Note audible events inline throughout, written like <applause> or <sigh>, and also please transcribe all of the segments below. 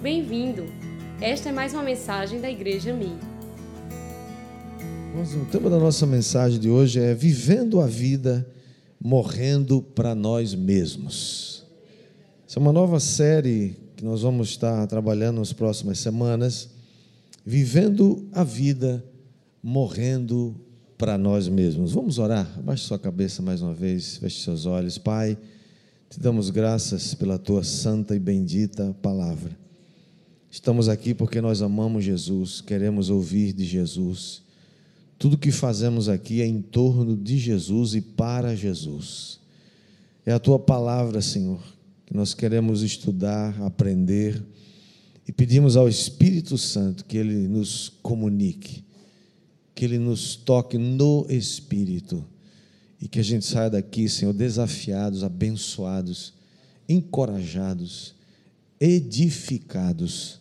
Bem-vindo! Esta é mais uma mensagem da Igreja Mi. O tema da nossa mensagem de hoje é Vivendo a Vida Morrendo para Nós Mesmos. Essa é uma nova série que nós vamos estar trabalhando nas próximas semanas. Vivendo a Vida Morrendo para nós mesmos. Vamos orar? Abaixe sua cabeça mais uma vez, feche seus olhos. Pai, te damos graças pela tua santa e bendita palavra. Estamos aqui porque nós amamos Jesus, queremos ouvir de Jesus. Tudo que fazemos aqui é em torno de Jesus e para Jesus. É a tua palavra, Senhor, que nós queremos estudar, aprender e pedimos ao Espírito Santo que ele nos comunique que Ele nos toque no Espírito e que a gente saia daqui, Senhor, desafiados, abençoados, encorajados, edificados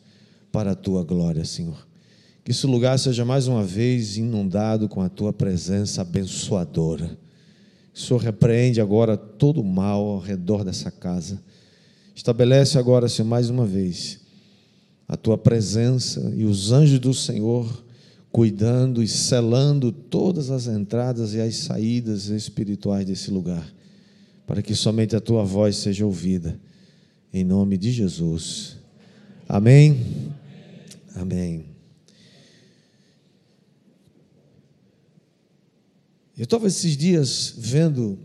para a Tua glória, Senhor. Que esse lugar seja mais uma vez inundado com a Tua presença abençoadora. O Senhor repreende agora todo o mal ao redor dessa casa. Estabelece agora, Senhor, mais uma vez a Tua presença e os anjos do Senhor cuidando e selando todas as entradas e as saídas espirituais desse lugar, para que somente a tua voz seja ouvida, em nome de Jesus. Amém. Amém. Eu estava esses dias vendo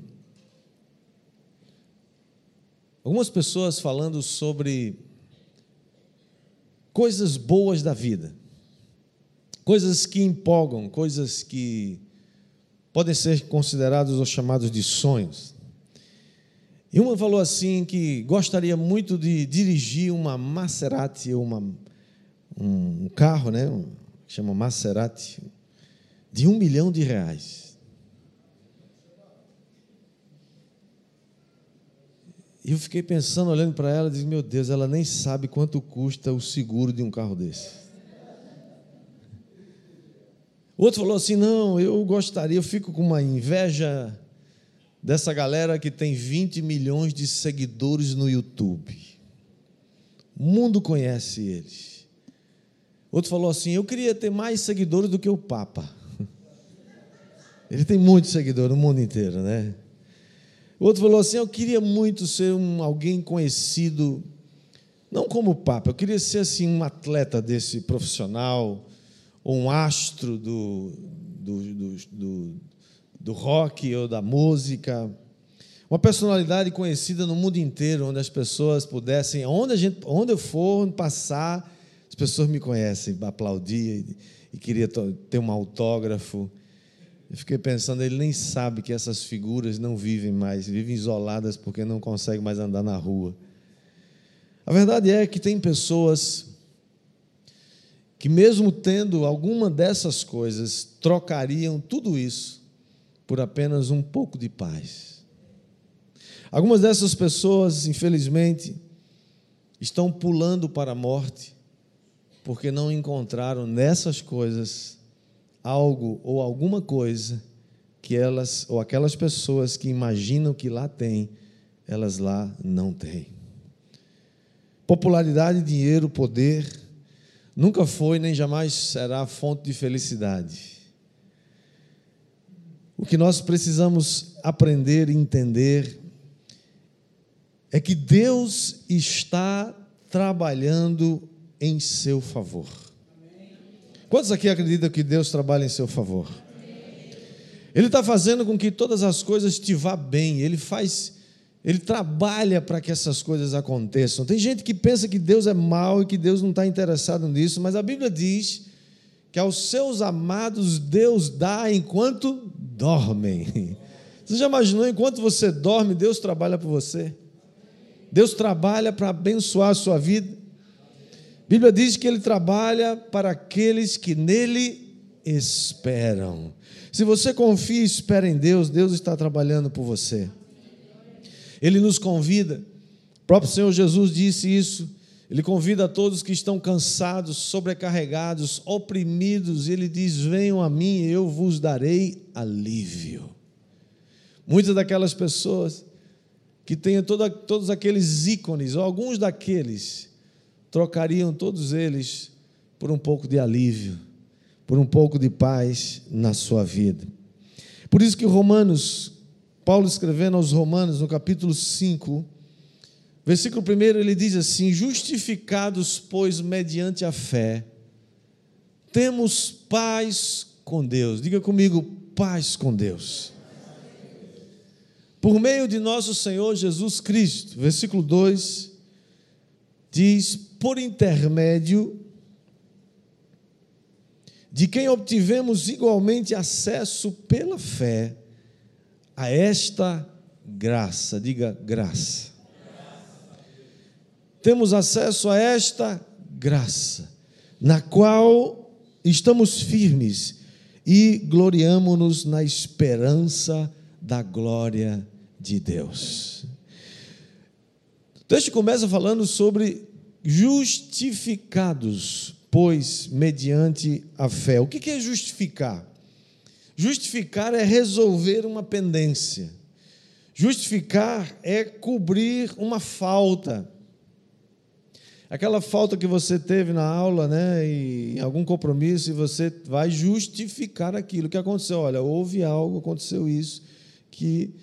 algumas pessoas falando sobre coisas boas da vida coisas que empolgam, coisas que podem ser considerados ou chamados de sonhos. E uma falou assim que gostaria muito de dirigir uma Maserati, uma, um carro, né, chama Maserati, de um milhão de reais. E eu fiquei pensando, olhando para ela, disse, meu Deus, ela nem sabe quanto custa o seguro de um carro desse. Outro falou assim: não, eu gostaria, eu fico com uma inveja dessa galera que tem 20 milhões de seguidores no YouTube. O mundo conhece eles. Outro falou assim: eu queria ter mais seguidores do que o Papa. <laughs> Ele tem muitos seguidores no mundo inteiro, né? Outro falou assim: eu queria muito ser um, alguém conhecido, não como Papa, eu queria ser assim um atleta desse profissional ou um astro do, do, do, do, do rock ou da música, uma personalidade conhecida no mundo inteiro, onde as pessoas pudessem, onde, a gente, onde eu for passar, as pessoas me conhecem, aplaudir e, e queria ter um autógrafo. Eu fiquei pensando, ele nem sabe que essas figuras não vivem mais, vivem isoladas porque não conseguem mais andar na rua. A verdade é que tem pessoas que, mesmo tendo alguma dessas coisas, trocariam tudo isso por apenas um pouco de paz. Algumas dessas pessoas, infelizmente, estão pulando para a morte porque não encontraram nessas coisas algo ou alguma coisa que elas ou aquelas pessoas que imaginam que lá tem, elas lá não têm. Popularidade, dinheiro, poder, nunca foi nem jamais será fonte de felicidade. O que nós precisamos aprender e entender é que Deus está trabalhando em seu favor. Quantos aqui acreditam que Deus trabalha em seu favor? Ele está fazendo com que todas as coisas te vá bem, Ele faz ele trabalha para que essas coisas aconteçam. Tem gente que pensa que Deus é mau e que Deus não está interessado nisso, mas a Bíblia diz que aos seus amados Deus dá enquanto dormem. <laughs> Você já imaginou enquanto você dorme, Deus trabalha por você? Deus trabalha para abençoar a sua vida. A Bíblia diz que Ele trabalha para aqueles que nele esperam. Se você confia e espera em Deus, Deus está trabalhando por você. Ele nos convida. O próprio Senhor Jesus disse isso. Ele convida todos que estão cansados, sobrecarregados, oprimidos, e ele diz: Venham a mim, eu vos darei alívio. Muitas daquelas pessoas que têm toda, todos aqueles ícones, ou alguns daqueles, trocariam todos eles por um pouco de alívio, por um pouco de paz na sua vida. Por isso que Romanos, Paulo escrevendo aos Romanos, no capítulo 5, versículo 1, ele diz assim: Justificados, pois, mediante a fé, temos paz com Deus. Diga comigo, paz com Deus. Por meio de nosso Senhor Jesus Cristo, versículo 2, diz: por intermédio de quem obtivemos igualmente acesso pela fé a esta graça. Diga graça. Temos acesso a esta graça, na qual estamos firmes e gloriamo-nos na esperança da glória de Deus. O texto começa falando sobre justificados, pois, mediante a fé. O que é justificar? Justificar é resolver uma pendência. Justificar é cobrir uma falta. Aquela falta que você teve na aula, né, em algum compromisso, e você vai justificar aquilo que aconteceu. Olha, houve algo, aconteceu isso, que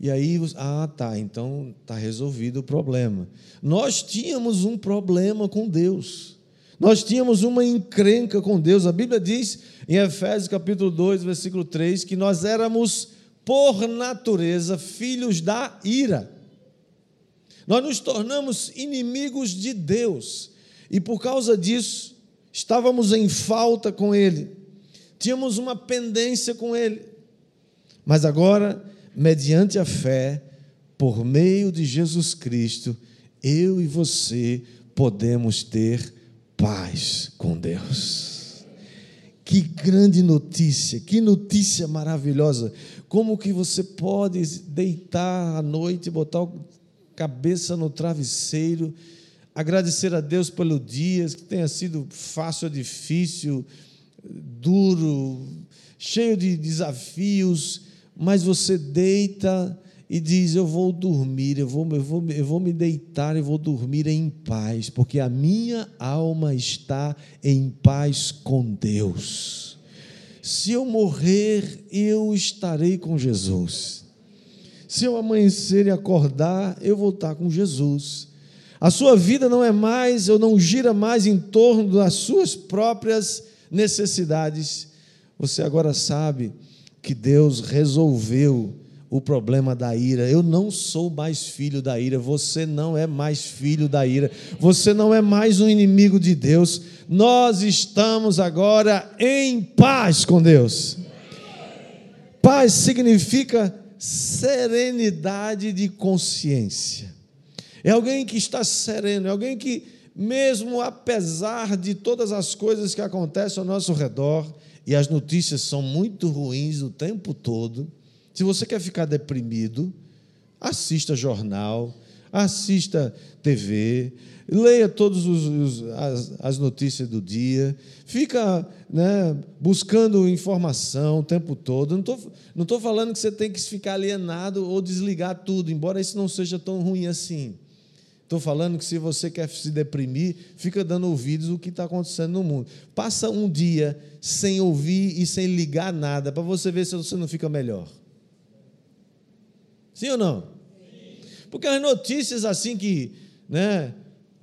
e aí, ah, tá, então está resolvido o problema. Nós tínhamos um problema com Deus. Nós tínhamos uma encrenca com Deus. A Bíblia diz em Efésios capítulo 2, versículo 3, que nós éramos, por natureza, filhos da ira. Nós nos tornamos inimigos de Deus. E por causa disso, estávamos em falta com Ele. Tínhamos uma pendência com Ele. Mas agora mediante a fé, por meio de Jesus Cristo, eu e você podemos ter paz com Deus. Que grande notícia, que notícia maravilhosa. Como que você pode deitar à noite, botar a cabeça no travesseiro, agradecer a Deus pelo dia, que tenha sido fácil ou difícil, duro, cheio de desafios, mas você deita e diz: Eu vou dormir, eu vou, eu, vou, eu vou me deitar e vou dormir em paz, porque a minha alma está em paz com Deus. Se eu morrer, eu estarei com Jesus. Se eu amanhecer e acordar, eu vou estar com Jesus. A sua vida não é mais, ou não gira mais em torno das suas próprias necessidades. Você agora sabe que Deus resolveu o problema da ira. Eu não sou mais filho da ira, você não é mais filho da ira, você não é mais um inimigo de Deus. Nós estamos agora em paz com Deus. Paz significa serenidade de consciência. É alguém que está sereno, é alguém que, mesmo apesar de todas as coisas que acontecem ao nosso redor, e as notícias são muito ruins o tempo todo. Se você quer ficar deprimido, assista jornal, assista TV, leia todas as, as, notícias do dia, fica né, buscando informação o tempo todo. Não estou não tô falando que você tem que ficar alienado ou desligar tudo, embora isso não seja tão ruim assim. Estou falando que se você quer se deprimir, fica dando ouvidos o que está acontecendo no mundo. Passa um dia sem ouvir e sem ligar nada, para você ver se você não fica melhor. Sim ou não? Porque as notícias assim que, né,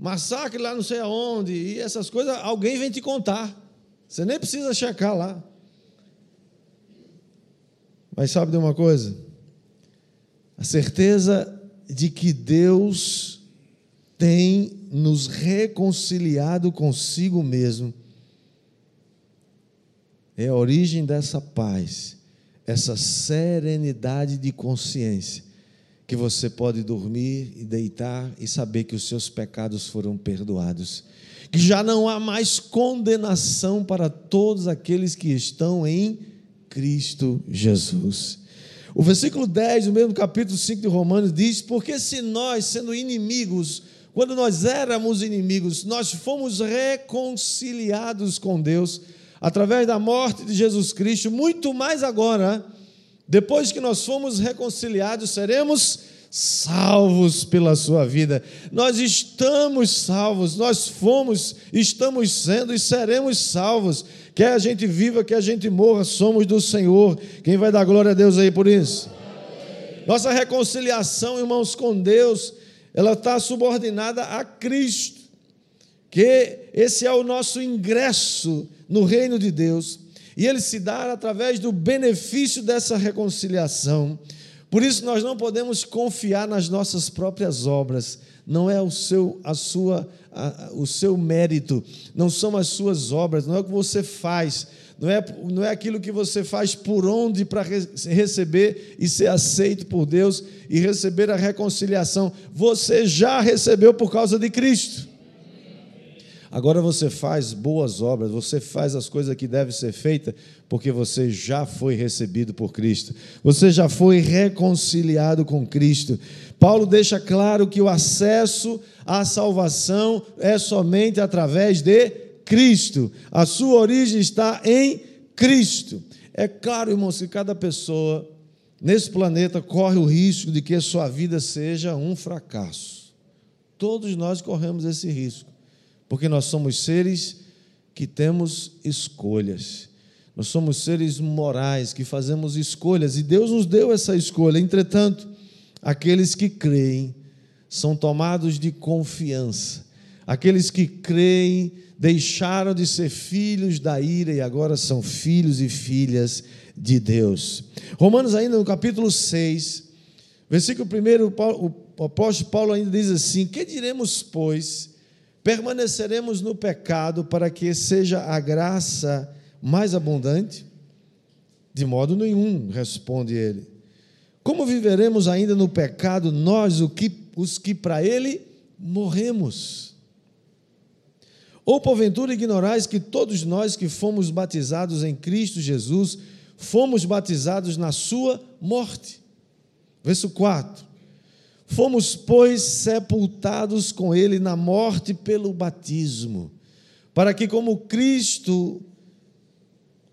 massacre lá não sei aonde, e essas coisas, alguém vem te contar. Você nem precisa checar lá. Mas sabe de uma coisa? A certeza de que Deus tem nos reconciliado consigo mesmo. É a origem dessa paz, essa serenidade de consciência, que você pode dormir e deitar e saber que os seus pecados foram perdoados, que já não há mais condenação para todos aqueles que estão em Cristo Jesus. O versículo 10 do mesmo capítulo 5 de Romanos diz: Porque se nós, sendo inimigos, quando nós éramos inimigos, nós fomos reconciliados com Deus através da morte de Jesus Cristo, muito mais agora, depois que nós fomos reconciliados, seremos salvos pela sua vida. Nós estamos salvos, nós fomos, estamos sendo e seremos salvos. Quer a gente viva, quer a gente morra, somos do Senhor. Quem vai dar glória a Deus aí por isso? Nossa reconciliação, irmãos, com Deus, ela está subordinada a Cristo, que esse é o nosso ingresso no reino de Deus, e ele se dá através do benefício dessa reconciliação. Por isso nós não podemos confiar nas nossas próprias obras, não é o seu a sua a, o seu mérito, não são as suas obras, não é o que você faz, não é, não é aquilo que você faz por onde para re receber e ser aceito por Deus e receber a reconciliação. Você já recebeu por causa de Cristo. Agora você faz boas obras, você faz as coisas que devem ser feitas, porque você já foi recebido por Cristo, você já foi reconciliado com Cristo. Paulo deixa claro que o acesso à salvação é somente através de Cristo, a sua origem está em Cristo. É claro, irmãos, que cada pessoa nesse planeta corre o risco de que a sua vida seja um fracasso. Todos nós corremos esse risco porque nós somos seres que temos escolhas. Nós somos seres morais que fazemos escolhas e Deus nos deu essa escolha. Entretanto, aqueles que creem são tomados de confiança. Aqueles que creem deixaram de ser filhos da ira e agora são filhos e filhas de Deus. Romanos, ainda no capítulo 6, versículo 1, o apóstolo Paulo ainda diz assim: Que diremos, pois? Permaneceremos no pecado para que seja a graça mais abundante? De modo nenhum, responde ele. Como viveremos ainda no pecado nós, os que para ele morremos? Ou porventura ignorais que todos nós que fomos batizados em Cristo Jesus, fomos batizados na sua morte? Verso 4. Fomos, pois, sepultados com ele na morte pelo batismo, para que, como Cristo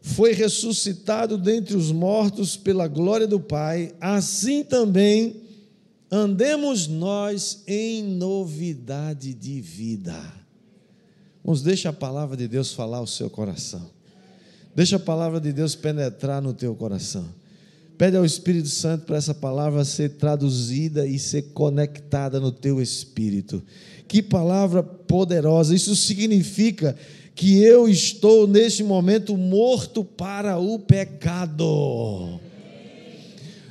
foi ressuscitado dentre os mortos pela glória do Pai, assim também andemos nós em novidade de vida. Vamos, deixa a palavra de Deus falar o seu coração. Deixa a palavra de Deus penetrar no teu coração. Pede ao Espírito Santo para essa palavra ser traduzida e ser conectada no teu espírito. Que palavra poderosa! Isso significa que eu estou neste momento morto para o pecado.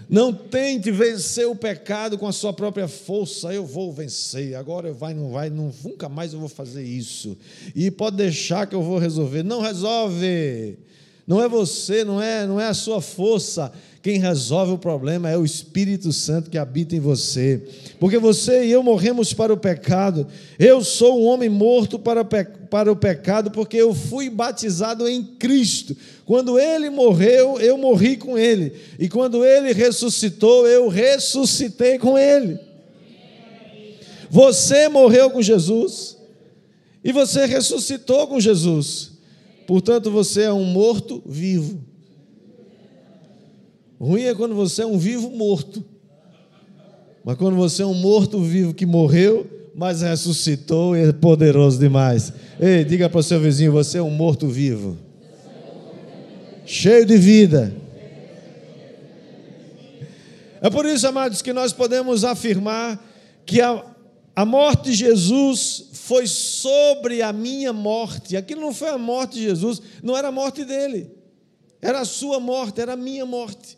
Não tente vencer o pecado com a sua própria força. Eu vou vencer. Agora vai, não vai, não, nunca mais eu vou fazer isso. E pode deixar que eu vou resolver. Não resolve. Não é você, não é, não é a sua força, quem resolve o problema é o Espírito Santo que habita em você. Porque você e eu morremos para o pecado. Eu sou um homem morto para, para o pecado, porque eu fui batizado em Cristo. Quando ele morreu, eu morri com ele. E quando ele ressuscitou, eu ressuscitei com ele. Você morreu com Jesus. E você ressuscitou com Jesus. Portanto, você é um morto vivo. Ruim é quando você é um vivo morto. Mas quando você é um morto vivo que morreu, mas ressuscitou e é poderoso demais. Ei, diga para o seu vizinho: você é um morto vivo, cheio de vida. É por isso, amados, que nós podemos afirmar que a, a morte de Jesus foi sobre a minha morte. Aquilo não foi a morte de Jesus, não era a morte dele, era a sua morte, era a minha morte.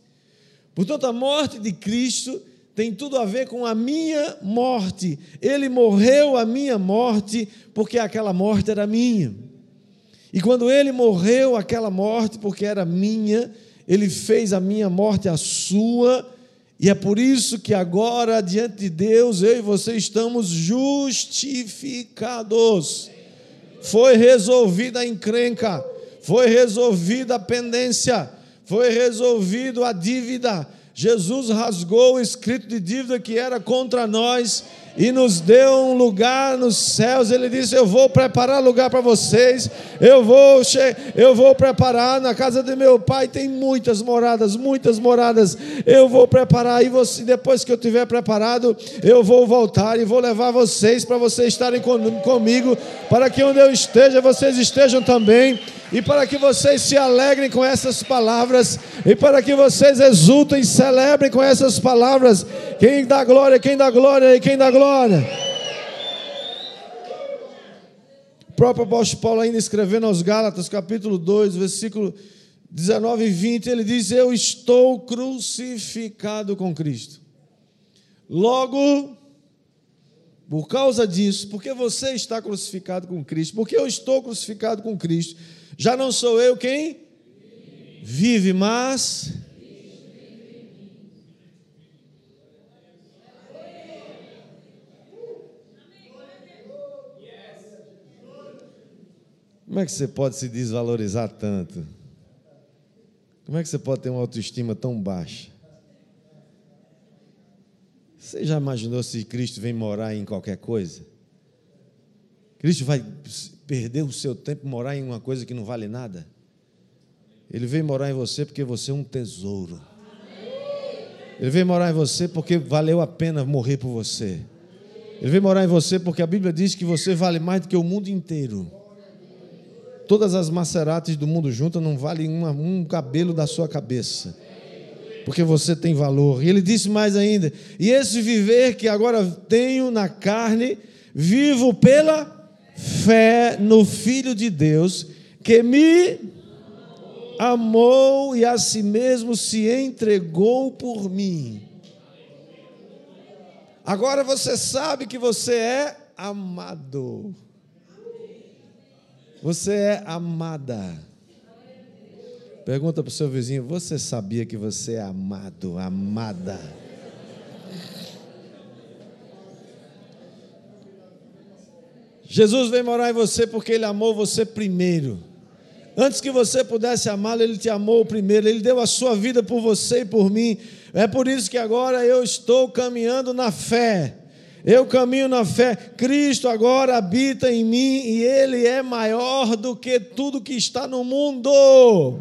Portanto, a morte de Cristo tem tudo a ver com a minha morte. Ele morreu a minha morte porque aquela morte era minha. E quando ele morreu aquela morte porque era minha, ele fez a minha morte a sua. E é por isso que agora, diante de Deus, eu e você estamos justificados. Foi resolvida a encrenca, foi resolvida a pendência foi resolvido a dívida. Jesus rasgou o escrito de dívida que era contra nós e nos deu um lugar nos céus. Ele disse: Eu vou preparar lugar para vocês. Eu vou, eu vou preparar na casa de meu pai. Tem muitas moradas, muitas moradas. Eu vou preparar e você, depois que eu tiver preparado, eu vou voltar e vou levar vocês para vocês estarem comigo, para que onde eu esteja vocês estejam também e para que vocês se alegrem com essas palavras, e para que vocês exultem e celebrem com essas palavras. Quem dá glória, quem dá glória e quem dá glória. O próprio apóstolo Paulo, ainda escrevendo aos Gálatas, capítulo 2, versículo 19 e 20, ele diz: Eu estou crucificado com Cristo. Logo, por causa disso, porque você está crucificado com Cristo, porque eu estou crucificado com Cristo, já não sou eu quem vive, mas. Como é que você pode se desvalorizar tanto? Como é que você pode ter uma autoestima tão baixa? Você já imaginou se Cristo vem morar em qualquer coisa? Cristo vai perder o seu tempo morar em uma coisa que não vale nada? Ele veio morar em você porque você é um tesouro. Ele veio morar em você porque valeu a pena morrer por você. Ele veio morar em você porque a Bíblia diz que você vale mais do que o mundo inteiro. Todas as macerates do mundo juntas não valem uma, um cabelo da sua cabeça. Porque você tem valor. E ele disse mais ainda: E esse viver que agora tenho na carne, vivo pela fé no Filho de Deus, que me amou e a si mesmo se entregou por mim. Agora você sabe que você é amado. Você é amada. Pergunta para o seu vizinho: Você sabia que você é amado, amada? Jesus veio morar em você porque Ele amou você primeiro. Antes que você pudesse amá-lo, Ele te amou primeiro. Ele deu a sua vida por você e por mim. É por isso que agora eu estou caminhando na fé. Eu caminho na fé. Cristo agora habita em mim e Ele é maior do que tudo que está no mundo.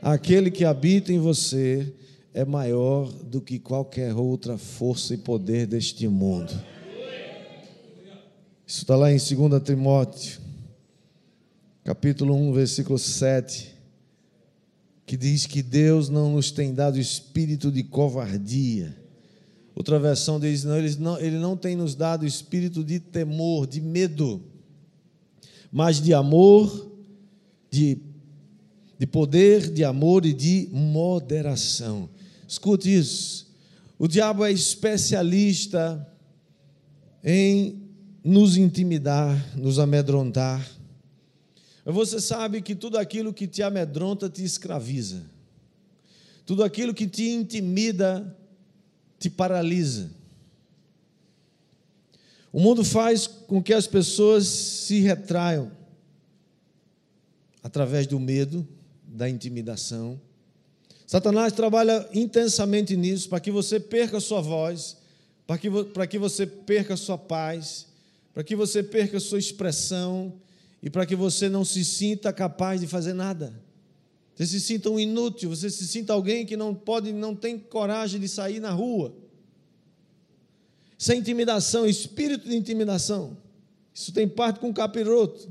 Aquele que habita em você é maior do que qualquer outra força e poder deste mundo. Isso está lá em 2 Timóteo, capítulo 1, versículo 7, que diz que Deus não nos tem dado espírito de covardia. Outra versão diz: não, ele, não, ele não tem nos dado espírito de temor, de medo, mas de amor, de, de poder, de amor e de moderação. Escute isso. O diabo é especialista em nos intimidar, nos amedrontar. Mas você sabe que tudo aquilo que te amedronta te escraviza. Tudo aquilo que te intimida te paralisa. O mundo faz com que as pessoas se retraiam através do medo, da intimidação. Satanás trabalha intensamente nisso para que você perca sua voz, para que, para que você perca sua paz, para que você perca sua expressão e para que você não se sinta capaz de fazer nada. Você se sinta um inútil, você se sinta alguém que não pode, não tem coragem de sair na rua. Isso é intimidação, espírito de intimidação. Isso tem parte com capiroto.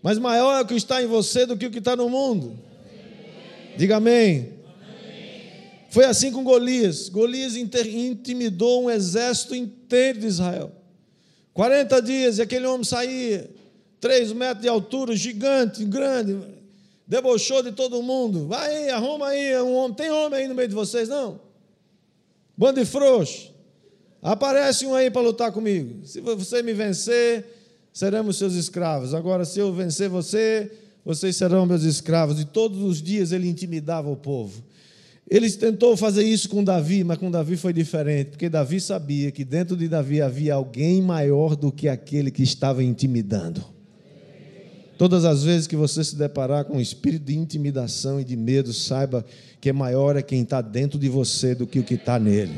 Mas maior é o que está em você do que o que está no mundo. Diga amém. Foi assim com Golias. Golias intimidou um exército inteiro de Israel. 40 dias e aquele homem saía, 3 metros de altura, gigante, grande, debochou de todo mundo. Vai aí, arruma aí um homem. Tem homem aí no meio de vocês, não? Bando de frouxo. Aparece um aí para lutar comigo. Se você me vencer, seremos seus escravos. Agora, se eu vencer você, vocês serão meus escravos. E todos os dias ele intimidava o povo. Ele tentou fazer isso com Davi, mas com Davi foi diferente, porque Davi sabia que dentro de Davi havia alguém maior do que aquele que estava intimidando. Todas as vezes que você se deparar com um espírito de intimidação e de medo, saiba que é maior é quem está dentro de você do que o que está nele.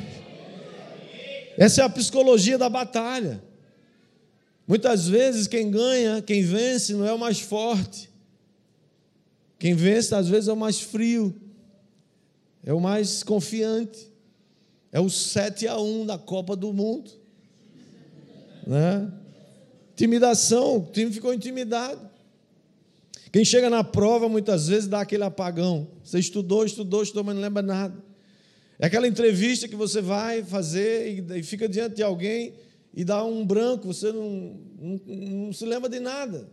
Essa é a psicologia da batalha. Muitas vezes quem ganha, quem vence, não é o mais forte. Quem vence, às vezes, é o mais frio, é o mais confiante. É o 7 a 1 da Copa do Mundo. Né? Intimidação, o time ficou intimidado. Quem chega na prova muitas vezes dá aquele apagão. Você estudou, estudou, estudou, mas não lembra nada. É aquela entrevista que você vai fazer e, fica diante de alguém e dá um branco, você não, não, não se lembra de nada.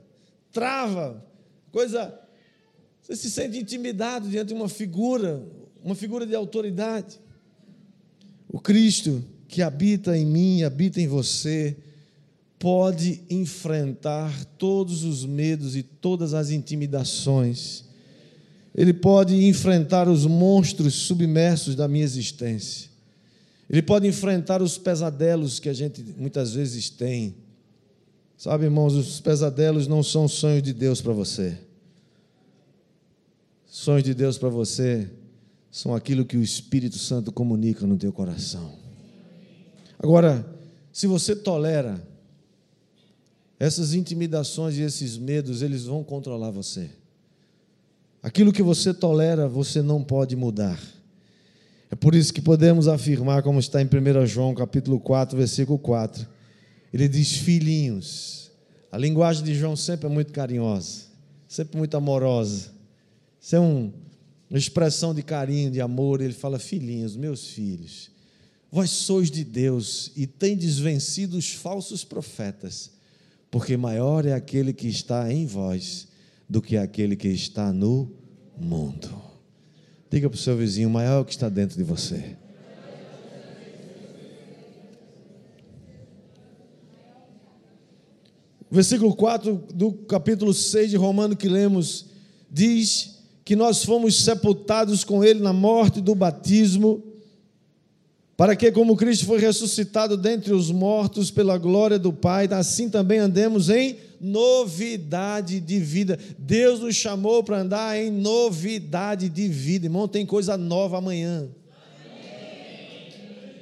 Trava, coisa. Você se sente intimidado diante de uma figura, uma figura de autoridade. O Cristo que habita em mim, habita em você, pode enfrentar todos os medos e todas as intimidações. Ele pode enfrentar os monstros submersos da minha existência. Ele pode enfrentar os pesadelos que a gente muitas vezes tem. Sabe, irmãos, os pesadelos não são sonhos de Deus para você. Sonhos de Deus para você são aquilo que o Espírito Santo comunica no teu coração. Agora, se você tolera essas intimidações e esses medos, eles vão controlar você. Aquilo que você tolera, você não pode mudar. É por isso que podemos afirmar, como está em 1 João capítulo 4, versículo 4. Ele diz: Filhinhos. A linguagem de João sempre é muito carinhosa, sempre muito amorosa. Isso é um, uma expressão de carinho, de amor. Ele fala: Filhinhos, meus filhos, vós sois de Deus e tendes vencido os falsos profetas porque maior é aquele que está em vós do que aquele que está no mundo. Diga para o seu vizinho: maior é o que está dentro de você. Versículo 4 do capítulo 6 de Romano que lemos diz que nós fomos sepultados com ele na morte do batismo para que, como Cristo foi ressuscitado dentre os mortos pela glória do Pai, assim também andemos em novidade de vida. Deus nos chamou para andar em novidade de vida. Irmão, tem coisa nova amanhã.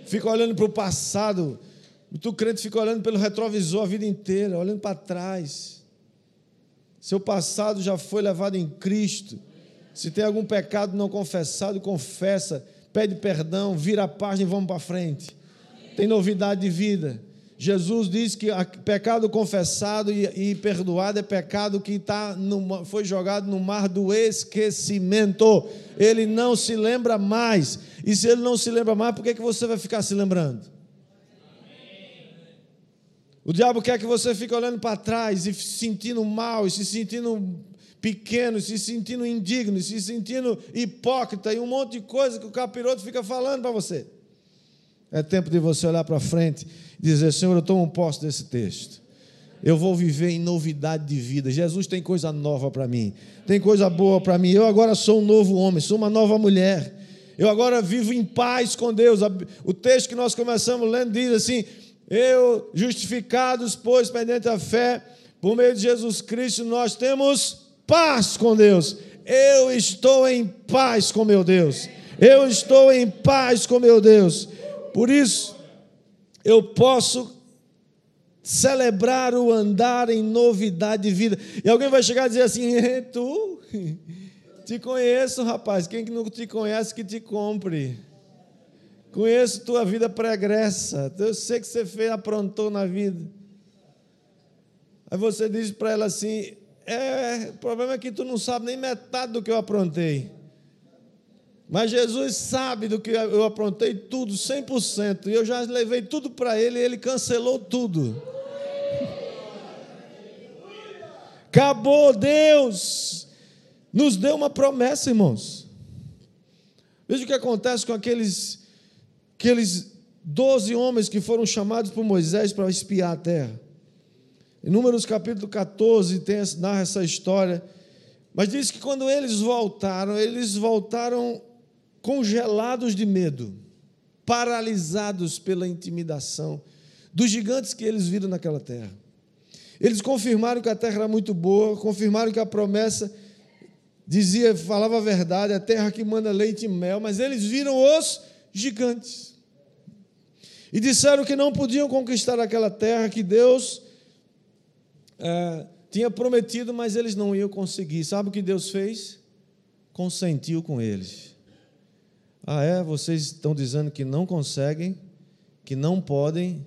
Fica olhando para o passado. Muito crente fica olhando pelo retrovisor a vida inteira, olhando para trás. Seu passado já foi levado em Cristo. Se tem algum pecado não confessado, confessa pede perdão, vira a página e vamos para frente. Tem novidade de vida. Jesus diz que pecado confessado e, perdoado é pecado que tá no, foi jogado no mar do esquecimento. Ele não se lembra mais. E se ele não se lembra mais, por que, que você vai ficar se lembrando? O diabo quer que você fique olhando para trás e se sentindo mal, e se sentindo pequeno, se sentindo indigno, se sentindo hipócrita e um monte de coisa que o capiroto fica falando para você. É tempo de você olhar para frente e dizer: Senhor, eu tomo posse desse texto. Eu vou viver em novidade de vida. Jesus tem coisa nova para mim, tem coisa boa para mim. Eu agora sou um novo homem, sou uma nova mulher. Eu agora vivo em paz com Deus. O texto que nós começamos lendo diz assim: Eu, justificados, pois, mediante a fé, por meio de Jesus Cristo, nós temos paz com Deus. Eu estou em paz com meu Deus. Eu estou em paz com meu Deus. Por isso, eu posso celebrar o andar em novidade de vida. E alguém vai chegar e dizer assim: <laughs> Tu, te conheço, rapaz. Quem que não te conhece, que te compre. Conheço tua vida pregressa. Eu sei que você fez, aprontou na vida. Aí você diz para ela assim: é, o problema é que tu não sabe nem metade do que eu aprontei. Mas Jesus sabe do que eu aprontei tudo, 100%. E eu já levei tudo para ele e ele cancelou tudo. Acabou, Deus nos deu uma promessa, irmãos. Veja o que acontece com aqueles, aqueles doze homens que foram chamados por Moisés para espiar a terra. Em Números capítulo 14 tem, narra essa história. Mas diz que quando eles voltaram, eles voltaram congelados de medo, paralisados pela intimidação dos gigantes que eles viram naquela terra. Eles confirmaram que a terra era muito boa, confirmaram que a promessa dizia, falava a verdade, a terra que manda leite e mel, mas eles viram os gigantes. E disseram que não podiam conquistar aquela terra que Deus é, tinha prometido, mas eles não iam conseguir. Sabe o que Deus fez? Consentiu com eles. Ah, é? Vocês estão dizendo que não conseguem, que não podem,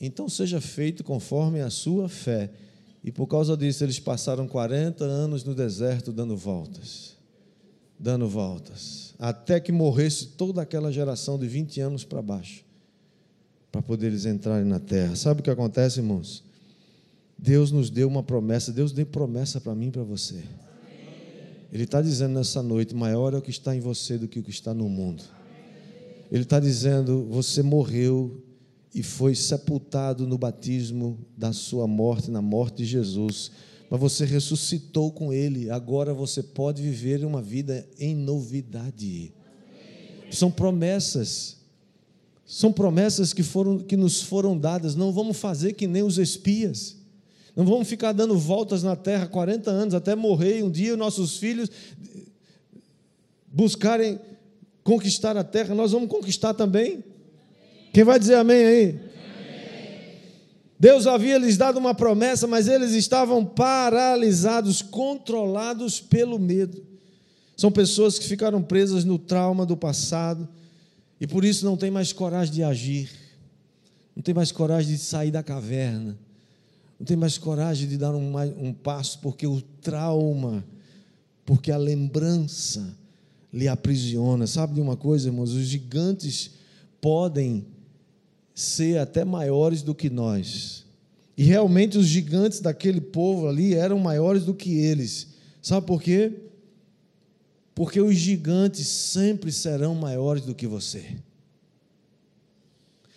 então seja feito conforme a sua fé. E por causa disso, eles passaram 40 anos no deserto dando voltas. Dando voltas. Até que morresse toda aquela geração de 20 anos para baixo. Para poder eles entrarem na terra. Sabe o que acontece, irmãos? Deus nos deu uma promessa. Deus deu promessa para mim e para você. Ele está dizendo nessa noite: maior é o que está em você do que o que está no mundo. Ele está dizendo: você morreu e foi sepultado no batismo da sua morte, na morte de Jesus, mas você ressuscitou com Ele, agora você pode viver uma vida em novidade. São promessas, são promessas que, foram, que nos foram dadas, não vamos fazer que nem os espias. Não vamos ficar dando voltas na terra 40 anos até morrer e um dia nossos filhos buscarem conquistar a terra, nós vamos conquistar também. Quem vai dizer amém aí? Deus havia lhes dado uma promessa, mas eles estavam paralisados, controlados pelo medo. São pessoas que ficaram presas no trauma do passado e por isso não tem mais coragem de agir, não tem mais coragem de sair da caverna não tem mais coragem de dar um, um passo, porque o trauma, porque a lembrança lhe aprisiona. Sabe de uma coisa, irmãos? Os gigantes podem ser até maiores do que nós. E realmente os gigantes daquele povo ali eram maiores do que eles. Sabe por quê? Porque os gigantes sempre serão maiores do que você.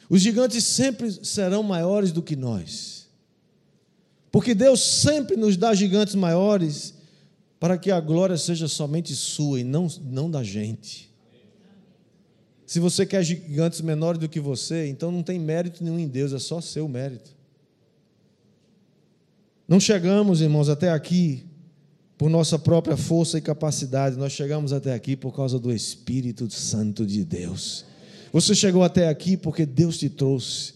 Os gigantes sempre serão maiores do que nós. Porque Deus sempre nos dá gigantes maiores para que a glória seja somente sua e não, não da gente. Se você quer gigantes menores do que você, então não tem mérito nenhum em Deus, é só seu mérito. Não chegamos, irmãos, até aqui por nossa própria força e capacidade, nós chegamos até aqui por causa do Espírito Santo de Deus. Você chegou até aqui porque Deus te trouxe.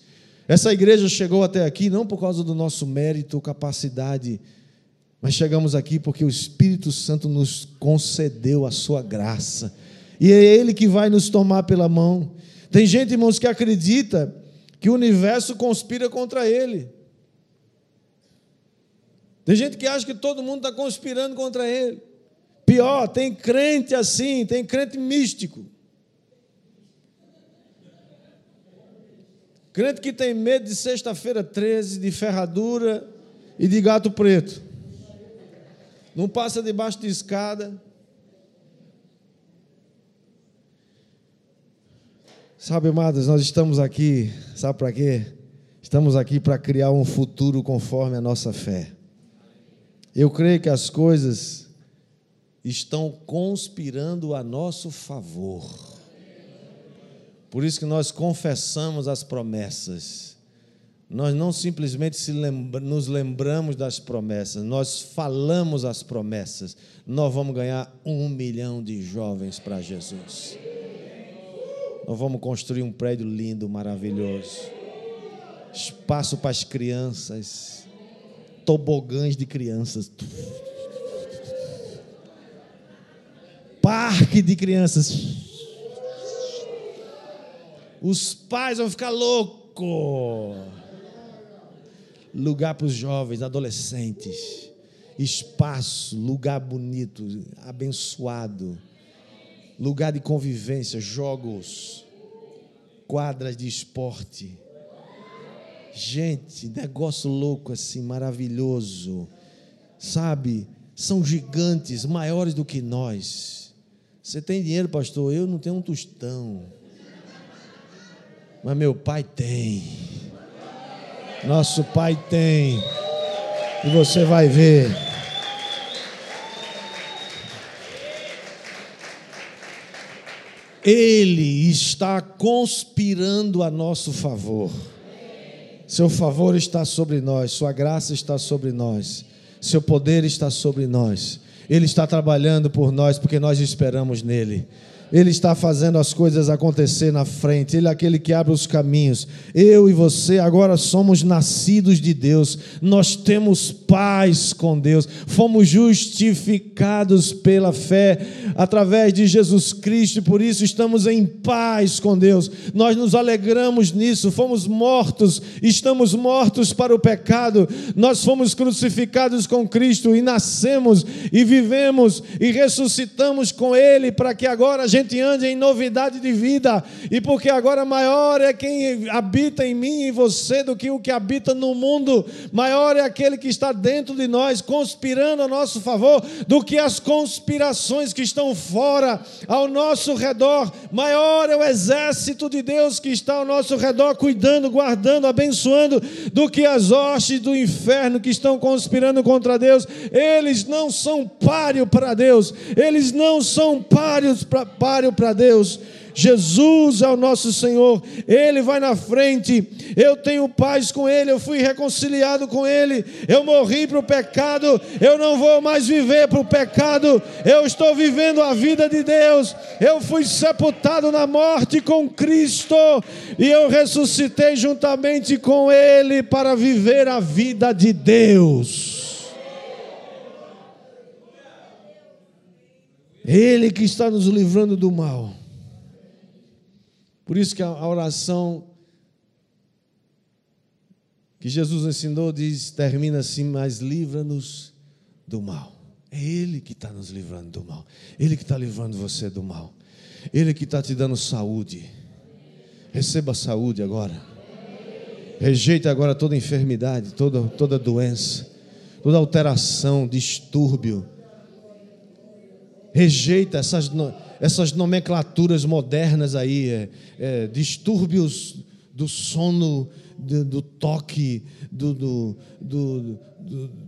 Essa igreja chegou até aqui não por causa do nosso mérito, capacidade, mas chegamos aqui porque o Espírito Santo nos concedeu a sua graça. E é Ele que vai nos tomar pela mão. Tem gente, irmãos, que acredita que o universo conspira contra ele. Tem gente que acha que todo mundo está conspirando contra ele. Pior, tem crente assim, tem crente místico. Crente que tem medo de sexta-feira 13, de ferradura e de gato preto. Não passa debaixo de escada. Sabe, amados, nós estamos aqui, sabe para quê? Estamos aqui para criar um futuro conforme a nossa fé. Eu creio que as coisas estão conspirando a nosso favor. Por isso que nós confessamos as promessas. Nós não simplesmente lembra, nos lembramos das promessas, nós falamos as promessas. Nós vamos ganhar um milhão de jovens para Jesus. Nós vamos construir um prédio lindo, maravilhoso. Espaço para as crianças. Tobogãs de crianças. Parque de crianças os pais vão ficar loucos. Lugar para os jovens, adolescentes. Espaço, lugar bonito, abençoado. Lugar de convivência, jogos, quadras de esporte. Gente, negócio louco assim, maravilhoso. Sabe? São gigantes, maiores do que nós. Você tem dinheiro, pastor? Eu não tenho um tostão. Mas meu pai tem. Nosso pai tem. E você vai ver. Ele está conspirando a nosso favor. Seu favor está sobre nós, Sua graça está sobre nós, Seu poder está sobre nós. Ele está trabalhando por nós porque nós esperamos nele. Ele está fazendo as coisas acontecer na frente. Ele é aquele que abre os caminhos. Eu e você agora somos nascidos de Deus. Nós temos paz com Deus. Fomos justificados pela fé através de Jesus Cristo por isso estamos em paz com Deus. Nós nos alegramos nisso. Fomos mortos, estamos mortos para o pecado. Nós fomos crucificados com Cristo e nascemos e vivemos e ressuscitamos com Ele para que agora a gente gente ande em novidade de vida, e porque agora maior é quem habita em mim e você do que o que habita no mundo, maior é aquele que está dentro de nós, conspirando a nosso favor, do que as conspirações que estão fora, ao nosso redor, maior é o exército de Deus que está ao nosso redor, cuidando, guardando, abençoando, do que as hostes do inferno que estão conspirando contra Deus, eles não são páreo para Deus, eles não são páreos para para Deus. Jesus é o nosso Senhor, Ele vai na frente, eu tenho paz com Ele, eu fui reconciliado com Ele, eu morri para o pecado, eu não vou mais viver para o pecado, eu estou vivendo a vida de Deus, eu fui sepultado na morte com Cristo. E eu ressuscitei juntamente com Ele para viver a vida de Deus. Ele que está nos livrando do mal. Por isso que a oração que Jesus ensinou diz, termina assim, mas livra-nos do mal. É Ele que está nos livrando do mal. Ele que está livrando você do mal. Ele que está te dando saúde. Receba saúde agora. Rejeite agora toda enfermidade, toda, toda doença, toda alteração, distúrbio rejeita essas, essas nomenclaturas modernas aí, é, é, distúrbios do sono, do, do toque, do, do, do,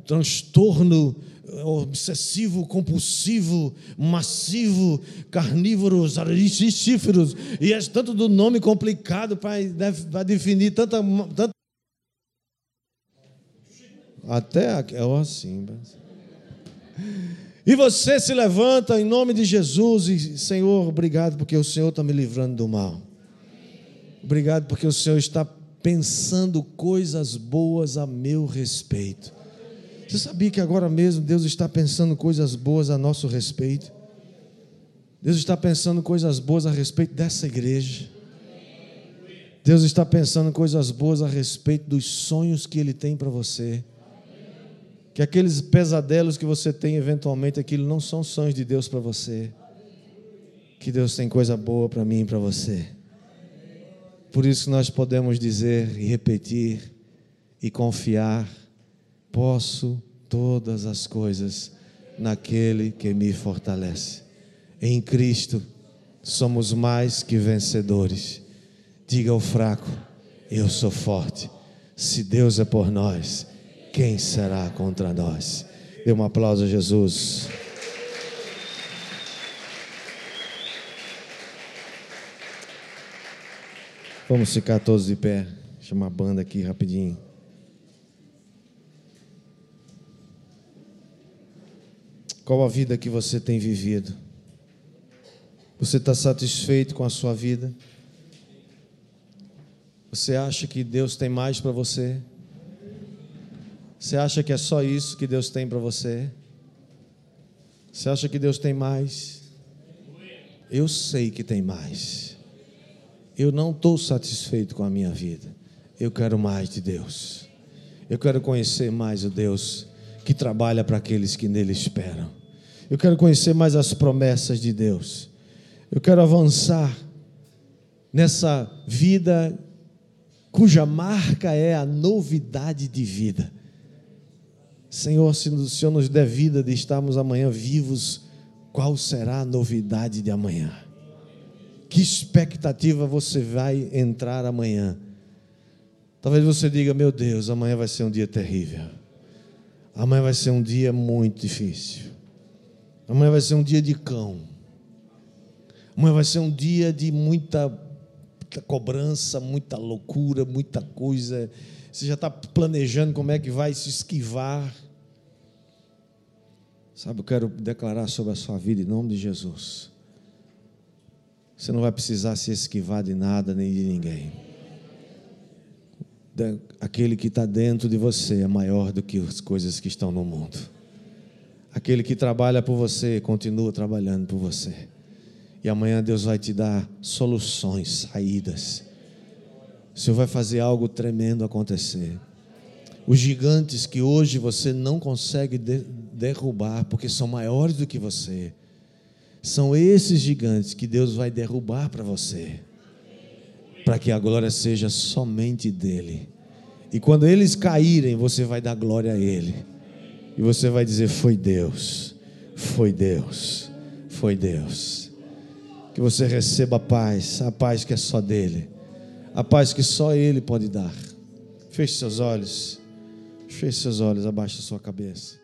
transtorno obsessivo, compulsivo, massivo, carnívoros, aristíferos, e é tanto do nome complicado para definir tanta, tanta. Até é assim. Mas... E você se levanta em nome de Jesus e, Senhor, obrigado porque o Senhor está me livrando do mal. Obrigado porque o Senhor está pensando coisas boas a meu respeito. Você sabia que agora mesmo Deus está pensando coisas boas a nosso respeito? Deus está pensando coisas boas a respeito dessa igreja. Deus está pensando coisas boas a respeito dos sonhos que Ele tem para você que aqueles pesadelos que você tem eventualmente, aquilo não são sonhos de Deus para você. Que Deus tem coisa boa para mim e para você. Por isso nós podemos dizer e repetir e confiar: posso todas as coisas naquele que me fortalece. Em Cristo somos mais que vencedores. Diga ao fraco: eu sou forte. Se Deus é por nós, quem será contra nós? Dê um aplauso a Jesus. Vamos ficar todos de pé. Chama a banda aqui rapidinho. Qual a vida que você tem vivido? Você está satisfeito com a sua vida? Você acha que Deus tem mais para você? Você acha que é só isso que Deus tem para você? Você acha que Deus tem mais? Eu sei que tem mais. Eu não estou satisfeito com a minha vida. Eu quero mais de Deus. Eu quero conhecer mais o Deus que trabalha para aqueles que nele esperam. Eu quero conhecer mais as promessas de Deus. Eu quero avançar nessa vida cuja marca é a novidade de vida. Senhor, se o Senhor nos der vida de estarmos amanhã vivos, qual será a novidade de amanhã? Que expectativa você vai entrar amanhã? Talvez você diga: Meu Deus, amanhã vai ser um dia terrível. Amanhã vai ser um dia muito difícil. Amanhã vai ser um dia de cão. Amanhã vai ser um dia de muita, muita cobrança, muita loucura, muita coisa você já está planejando como é que vai se esquivar. Sabe, eu quero declarar sobre a sua vida em nome de Jesus. Você não vai precisar se esquivar de nada nem de ninguém. Aquele que está dentro de você é maior do que as coisas que estão no mundo. Aquele que trabalha por você continua trabalhando por você. E amanhã Deus vai te dar soluções, saídas. O Senhor vai fazer algo tremendo acontecer. Os gigantes que hoje você não consegue de derrubar, porque são maiores do que você, são esses gigantes que Deus vai derrubar para você, para que a glória seja somente dEle. E quando eles caírem, você vai dar glória a Ele. E você vai dizer: Foi Deus, foi Deus, foi Deus. Que você receba a paz, a paz que é só dEle, a paz que só Ele pode dar. Feche seus olhos, feche seus olhos, abaixe sua cabeça.